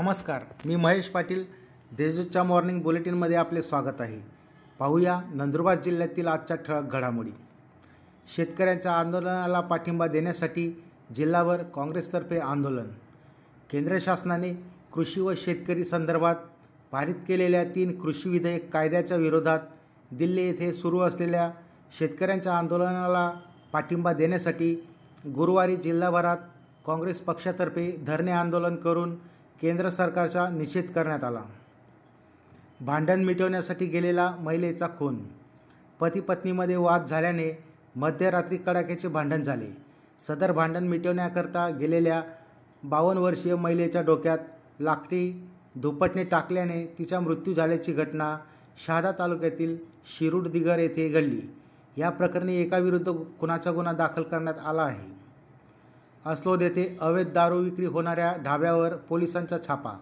नमस्कार मी महेश पाटील. देजूच्या मॉर्निंग बुलेटिनमध्ये आपले स्वागत आहे. पाहूया नंदुरबार जिल्ह्यातील आजच्या ठळक घडामोडी. शेतकऱ्यांच्या आंदोलनाला पाठिंबा देण्यासाठी जिल्हाभर काँग्रेसतर्फे आंदोलन. केंद्र शासनाने कृषी व शेतकरी संदर्भात पारित केलेल्या तीन कृषी विधेयक कायद्याच्या विरोधात दिल्ली येथे सुरू असलेल्या शेतकऱ्यांच्या आंदोलनाला पाठिंबा देण्यासाठी गुरुवारी जिल्हाभरात काँग्रेस पक्षातर्फे धरणे आंदोलन करून केंद्र सरकारचा निषेध करण्यात आला. भांडण मिटवण्यासाठी गेलेला महिलेचा खून. पती पत्नीमध्ये वाद झाल्याने मध्यरात्री कडाक्याचे भांडण झाले. सदर भांडण मिटवण्याकरता गेलेल्या बावन्न वर्षीय महिलेच्या डोक्यात लाकडी दुपटणे टाकल्याने तिचा मृत्यू झाल्याची घटना शहादा तालुक्यातील शिरूड दिगर येथे घडली. या प्रकरणी एकाविरुद्ध खुनाचा गुन्हा दाखल करण्यात आला आहे. अस्लोद येथे अवैध दारू विक्री होणाऱ्या ढाब्यावर पोलिसांचा छापा.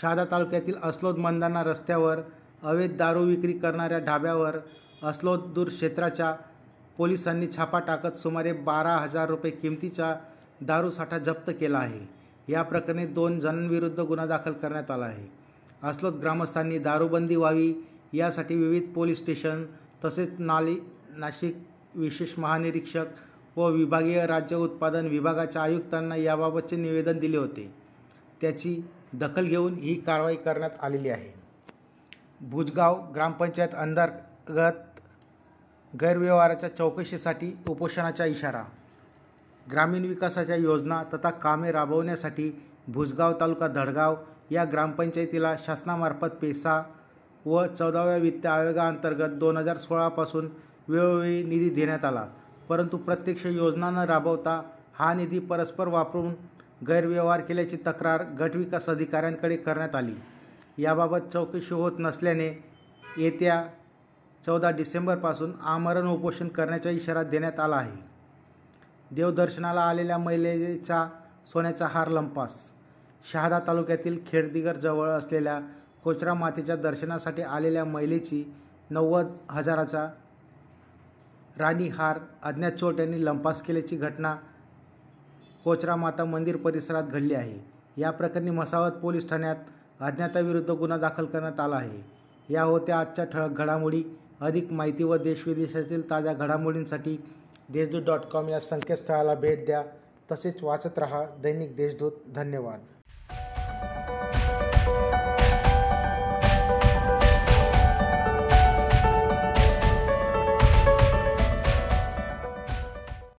शहादा तालुक्यातील अस्लोद मंदाना रस्त्यावर अवैध दारू विक्री करणाऱ्या ढाब्यावर अस्लोद दूर क्षेत्राच्या पोलिसांनी छापा टाकत सुमारे बारा हजार रुपये किमतीचा दारूसाठा जप्त केला आहे. या प्रकरणी दोन जणांविरुद्ध गुन्हा दाखल करण्यात आला आहे. अस्लोद ग्रामस्थांनी दारूबंदी व्हावी यासाठी विविध पोलीस स्टेशन तसेच नाली नाशिक विशेष महानिरीक्षक व विभागीय राज्य उत्पादन विभागाच्या आयुक्तांना याबाबतचे निवेदन दिले होते. त्याची दखल घेऊन ही कारवाई करण्यात आलेली आहे. भुजगाव ग्रामपंचायत अंतर्गत गैरव्यवहाराच्या चौकशीसाठी उपोषणाचा इशारा. ग्रामीण विकासाच्या योजना तथा कामे राबवण्यासाठी भुजगाव तालुका धडगाव या ग्रामपंचायतीला शासनामार्फत पेसा व चौदाव्या वित्त आयोगाअंतर्गत दोन हजार सोळापासून वेळोवेळी निधी देण्यात आला. परंतु प्रत्यक्ष योजना न राबवता हा निधी परस्पर वापरून गैरव्यवहार केल्याची तक्रार गटविकास अधिकाऱ्यांकडे करण्यात आली. याबाबत चौकशी होत नसल्याने येत्या चौदा डिसेंबरपासून आमरण उपोषण करण्याचा इशारा देण्यात आला आहे. देवदर्शनाला आलेल्या महिलेचा सोन्याचा हार लंपास. शहादा तालुक्यातील खेडदिगर जवळ असलेल्या कोचरा मातेच्या दर्शनासाठी आलेल्या महिलेची नव्वद हजाराचा राणी हार अज्ञात चोट यांनी लंपास केल्याची घटना कोचरा माता मंदिर परिसरात घडली आहे. या प्रकरणी मसावत पोलीस ठाण्यात अज्ञाताविरुद्ध गुन्हा दाखल करण्यात आला आहे. या होत्या आजच्या ठळक घडामोडी. अधिक माहिती व देशविदेशातील ताज्या घडामोडींसाठी देशदूत डॉट कॉम या संकेतस्थळाला भेट द्या. तसेच वाचत रहा दैनिक देशदूत. धन्यवाद.